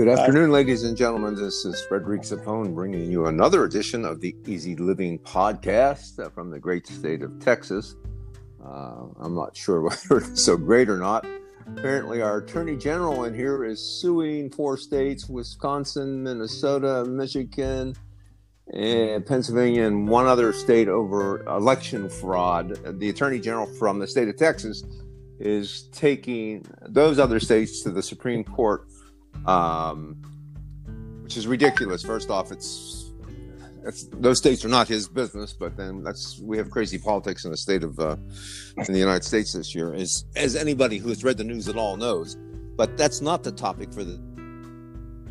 Good afternoon, ladies and gentlemen. This is Frederick Zapone bringing you another edition of the Easy Living Podcast uh, from the great state of Texas. Uh, I'm not sure whether it's so great or not. Apparently, our Attorney General in here is suing four states Wisconsin, Minnesota, Michigan, and Pennsylvania, and one other state over election fraud. The Attorney General from the state of Texas is taking those other states to the Supreme Court um, which is ridiculous. First off, it's, those states are not his business, but then that's we have crazy politics in the state of uh, in the United States this year, as as anybody who has read the news at all knows. But that's not the topic for the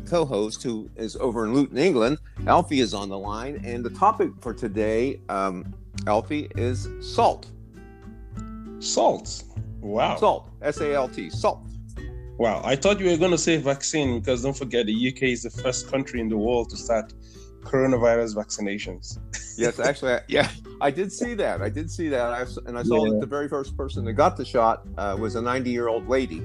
co-host who is over in Luton, England. Alfy is on the line, and the topic for today, um, Alfy, is salt. Salt. Wow. Salt. S A L T. Salt. Wow, I thought you were going to say vaccine because don't forget the UK is the first country in the world to start coronavirus vaccinations. yes, actually, I, yeah, I did see that. I did see that, I, and I saw yeah. that the very first person that got the shot uh, was a 90 year old lady,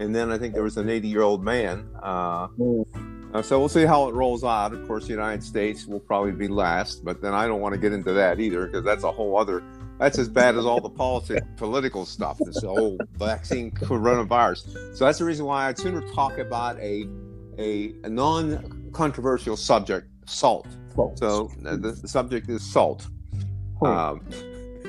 and then I think there was an 80 year old man. Uh, mm. uh, so we'll see how it rolls out. Of course, the United States will probably be last, but then I don't want to get into that either because that's a whole other that's as bad as all the policy, political stuff. This whole vaccine coronavirus. So that's the reason why I'd sooner talk about a a, a non-controversial subject, salt. salt. So the, the, subject is salt. Um,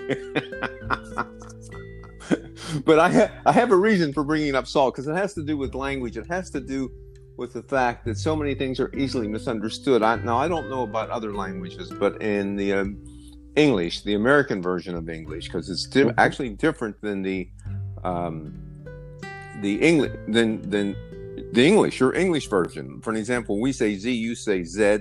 but I ha- I have a reason for bringing up salt because it has to do with language. It has to do with the fact that so many things are easily misunderstood. I, now I don't know about other languages, but in the um, English, the American version of English, because it's di- actually different than the um, the English than than the English your English version. For an example, we say Z, you say Z.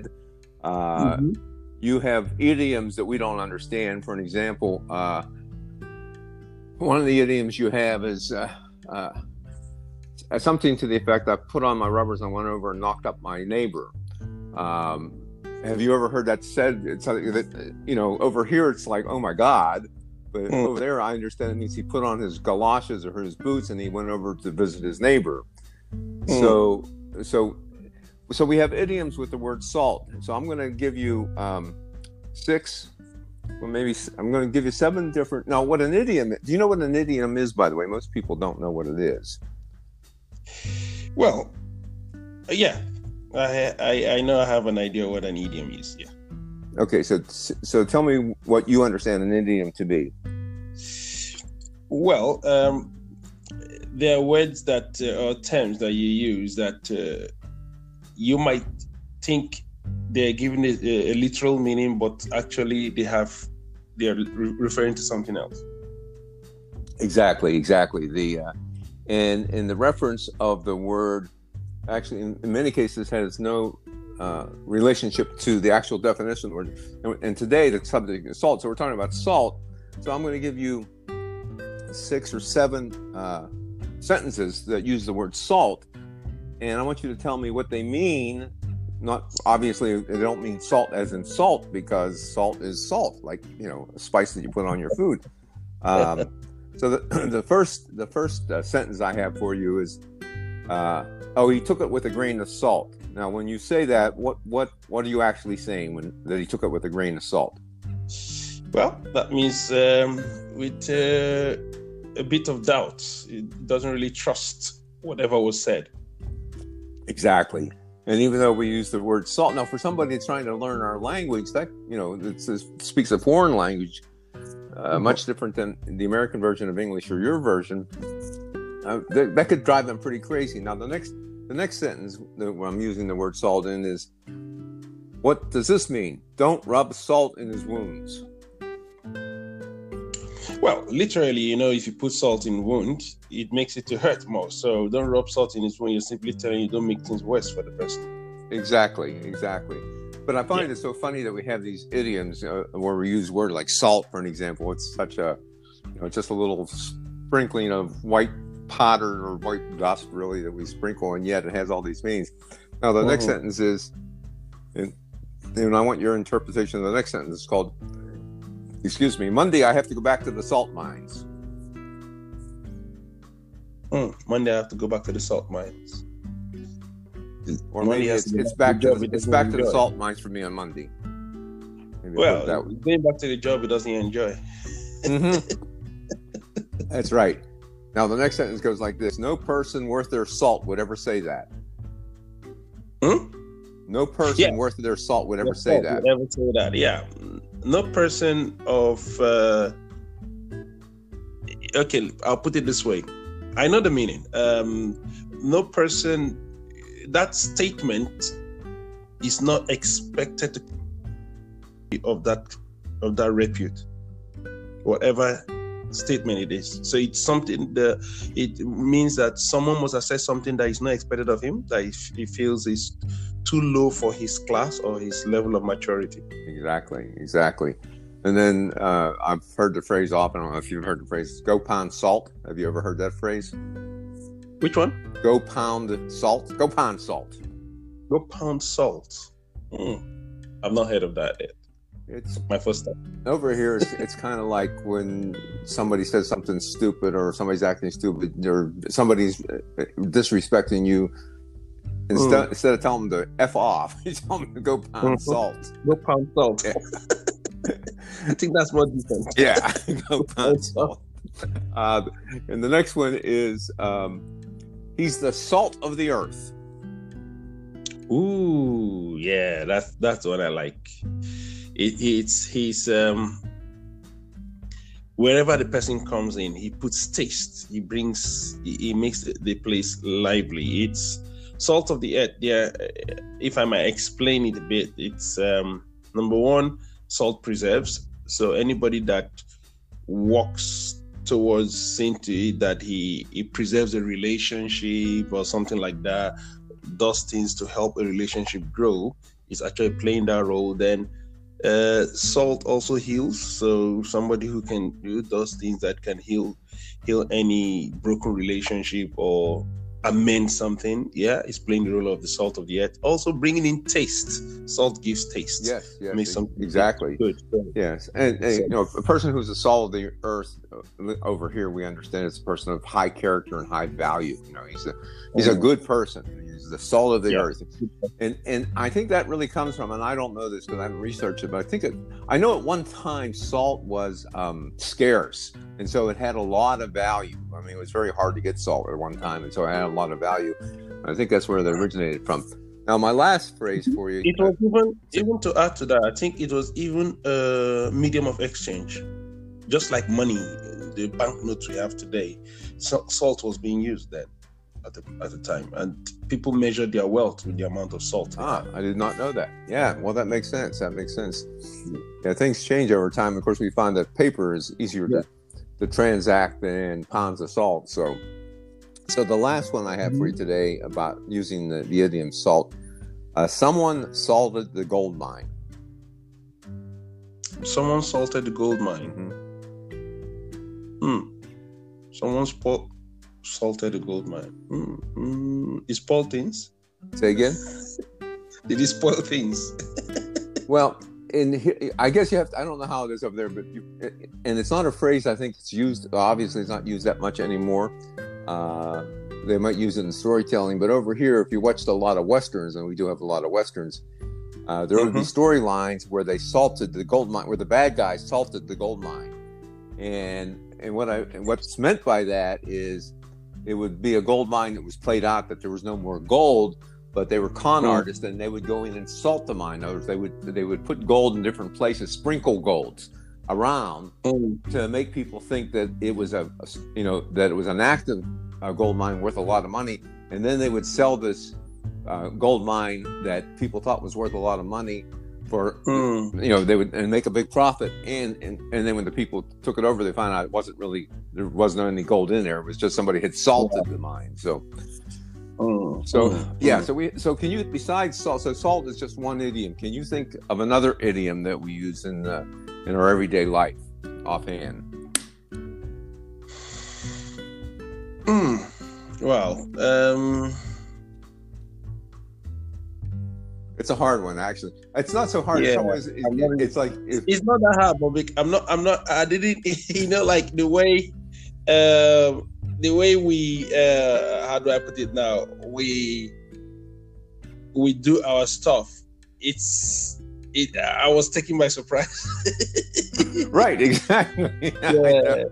Uh, mm-hmm. You have idioms that we don't understand. For an example, uh, one of the idioms you have is uh, uh something to the effect: "I put on my rubbers and went over and knocked up my neighbor." Um, have you ever heard that said? It's something that you know over here it's like, oh my god, but mm. over there I understand it means he put on his galoshes or his boots and he went over to visit his neighbor. Mm. So, so, so we have idioms with the word salt. So I'm going to give you um, six. Well, maybe I'm going to give you seven different. Now, what an idiom? Do you know what an idiom is? By the way, most people don't know what it is. Well, yeah, I, I, I know I have an idea what an idiom is. Yeah. Okay, so so tell me what you understand an idiom to be. Well, um, there are words that uh, or terms that you use that uh, you might think they're giving a, a, literal meaning, but actually they have they are re- referring to something else. Exactly, exactly. The uh, and in the reference of the word actually in, in many cases has no uh, relationship to the actual definition word. And, and, today the subject is salt. So we're talking about salt. So I'm going to give you six or seven uh, sentences that use the word salt, and I want you to tell me what they mean. Not obviously they don't mean salt as in salt because salt is salt, like you know a spice that you put on your food. Um, so the, the first the first uh, sentence I have for you is uh, oh, he took it with a grain of salt. Now, when you say that, what what what are you actually saying when that he took it with a grain of salt? Well, that means um, with uh, a bit of doubt. It doesn't really trust whatever was said. Exactly. And even though we use the word salt, now for somebody that's trying to learn our language, that you know, it speaks a foreign language, uh, mm-hmm. much different than the American version of English or your version uh, that, that could drive them pretty crazy. Now, the next the next sentence that I'm using the word salt in is, what does this mean? Don't rub salt in his wounds. Well, literally, you know, if you put salt in wound, it makes it to hurt more. So don't rub salt in his wound. You're simply telling you don't make things worse for the person. Exactly, exactly. But I find yeah. it so funny that we have these idioms uh, where we use word like salt, for an example. It's such a, you know, just a little sprinkling of white powder or white dust really that we sprinkle and yet it has all these meanings now the next mm-hmm. sentence is and, and i want your interpretation of the next sentence it's called excuse me monday i have to go back to the salt mines mm, monday i have to go back to the salt mines Or Money maybe it's, it's back to the, it's back to the salt mines for me on Monday. Maybe Well, going back to the job it doesn't enjoy. Mhm. That's right. Now the next sentence goes like this: No person worth their salt would ever say that. Hmm? No person Yeah. worth their salt would ever say that. Ever say that? Yeah. No person of. Uh, okay, I'll put it this way. I know the meaning. Um, no person. That statement is not expected to be of that of that repute, whatever statement it is. So it's something that it means that someone must said something that is not expected of him that he, he feels is too low for his class or his level of maturity. Exactly, exactly. And then uh, I've heard the phrase often. I don't know if you've heard the phrase "go pound salt." Have you ever heard that phrase? Which one? Go pound salt. Go pound salt. Go pound salt. Hmm. I've not heard of that yet. It's My first time. over here. It's, it's kind of like when somebody says something stupid, or somebody's acting stupid, or somebody's uh, disrespecting you. Instead, Mm. instead of telling them to f off, you tell them to go pound Mhm. salt. Go pound salt. Yeah. I think that's more decent. Yeah, go pound salt. Uh, and the next one is um, he's the salt of the earth. Ooh, yeah, that's that's what I like. It, it's he's um wherever the person comes in, he puts taste. He brings he, he makes the, place lively. It's salt of the earth. Yeah, if I might explain it a bit, it's um number one, salt preserves. So anybody that walks towards saying to it that he he preserves a relationship or something like that does things to help a relationship grow is actually playing that role then uh salt also heals so somebody who can do those things that can heal heal any broken relationship or amend something yeah it's playing the role of the salt of the earth also bringing in taste salt gives taste Yes, yes, Makes something exactly. good Yes, and, and you know, a person who's the salt of the earth uh, over here, we understand it's a person of high character and high value. You know, he's a he's a good person. He's the salt of the Yeah. earth, and and I think that really comes from, and I don't know this because I haven't researched it, but I think it. I know at one time salt was um, scarce, and so it had a lot of value. I mean, it was very hard to get salt at one time, and so had a lot of value. I think that's where that originated from. Now, my last phrase for you. it was even even to add to that i think it was even a medium of exchange just like money the banknotes we have today salt was being used then at the, at the time and people measured their wealth with the amount of salt Ah. I did not know that. Yeah, well, that makes sense. That makes sense. Yeah, things change over time. Of course, we find that paper is easier Yeah. to, to transact than pounds of salt. So, so the last one I have for you today about using the, the idiom salt. Uh, someone salted the gold mine. someone salted the gold mine Mhm. hmm. someone spo- salted the gold mine hmm. Hmm. He spoiled things Say again. did he spoil things Well, in he- I guess you have. To, I don't know how it is over there, but you, and it's not a phrase I think it's used. Obviously, it's not used that much anymore. Uh, they might use it in storytelling, but over here, if you watched a lot of westerns, and we do have a lot of westerns, uh, there would be Mhm. storylines where they salted the gold mine, where the bad guys salted the gold mine, and and what I and what's meant by that is it would be a gold mine that was played out that there was no more gold, but they were con Hmm. artists and they would go in and salt the mine. In words, they would they would put gold in different places, sprinkle golds around Hmm. to make people think that it was a, you know that it was an active uh, gold mine worth a lot of money, and then they would sell this uh, gold mine that people thought was worth a lot of money for Hmm. you know they would and make a big profit and, and and then when the people took it over they found out it wasn't really there wasn't any gold in there it was just somebody had salted the mine so Hmm. so Hmm. yeah so we so can you besides salt so salt is just one idiom can you think of another idiom that we use in the in our everyday life offhand Hmm. Well, um, it's a hard one actually it's not so hard Yeah, some ways it, it's like it's not that hard, but I'm not. I'm not. I didn't. You know, like the way, um, the way we. Uh, how do I put it now? We we do our stuff, it's it. I was taken by surprise. right, exactly. yeah.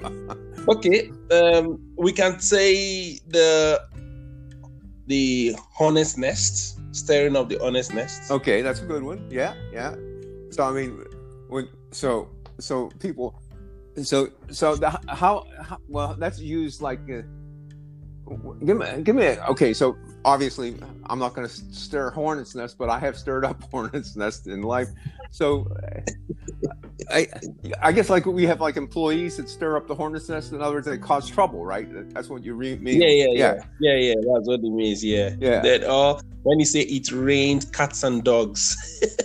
Okay, um, we can say the the hornet's nest, stirring of the hornet's nest. Okay, that's a good one. Yeah, yeah. So I mean, when so so people, so so the how, how well that's used like. Uh, give me give me a, okay so obviously i'm not going to stir hornet's nest but i have stirred up hornet's nest in life. So i i guess like we have like employees that stir up the hornet's nest. In other words they cause trouble right? That's what you re- mean? Yeah yeah yeah. yeah. Yeah that's what it means yeah. Yeah. That all uh, when you say it rains cats and dogs.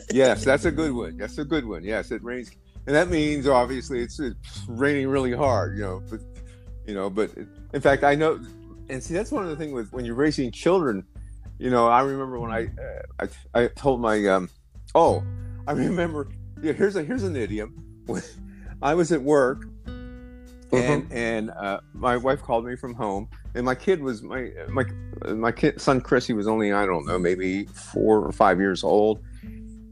Yes that's a good one. That's a good one. Yes it rains and that means obviously it's, it's raining really hard you know but you know but in fact i know and see that's one of the things with when you're raising children you know i remember when i uh, I, I told my um oh i remember yeah here's a here's an idiom when i was at work and mm-hmm. and uh, my wife called me from home and my kid was my my my kid son chris he was only i don't know maybe four or five years old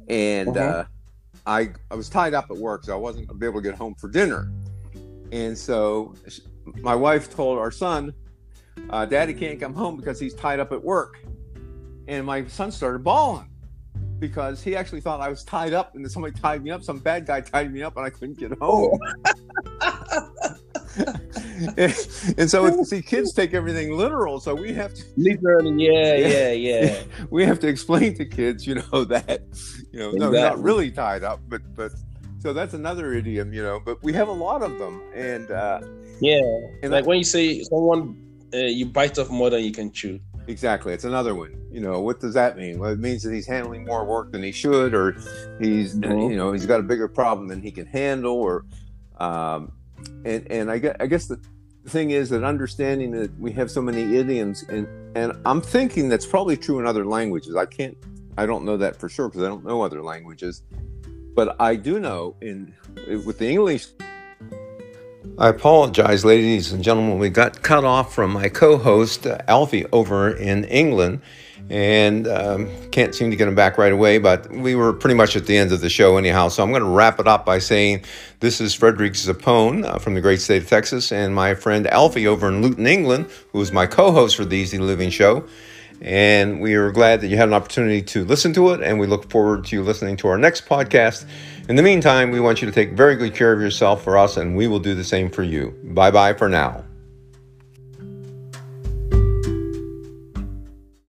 and mm-hmm. uh, i i was tied up at work so i wasn't gonna be able to get home for dinner and so my wife told our son uh, Daddy can't come home because he's tied up at work. And my son started bawling because he actually thought I was tied up and somebody tied me up. Some bad guy tied me up and I couldn't get home. and, and, so, see, kids take everything literal. So we have to literally, yeah, yeah, yeah. we have to explain to kids, you know, that you know, exactly. no, not really tied up, but but so that's another idiom, you know. But we have a lot of them, and uh, yeah, and like I, when you say someone uh, you bite off more than you can chew. Exactly, it's another one. You know, what does that mean? Well, it means that he's handling more work than he should, or he's mm-hmm. you know he's got a bigger problem than he can handle, or um, and and I guess, I guess the, the thing is that understanding that we have so many idioms, and and I'm thinking that's probably true in other languages. I can't, I don't know that for sure because I don't know other languages, but I do know in with the English I apologize, ladies and gentlemen. We got cut off from my co host, Alfy, over in England, and um, can't seem to get him back right away. But we were pretty much at the end of the show, anyhow. So I'm going to wrap it up by saying this is Frederick Zappone uh, from the great state of Texas, and my friend Alfy over in Luton, England, who is my co host for the Easy Living Show. And we are glad that you had an opportunity to listen to it, and we look forward to you listening to our next podcast. In the meantime, we want you to take very good care of yourself for us, and we will do the same for you. Bye bye for now.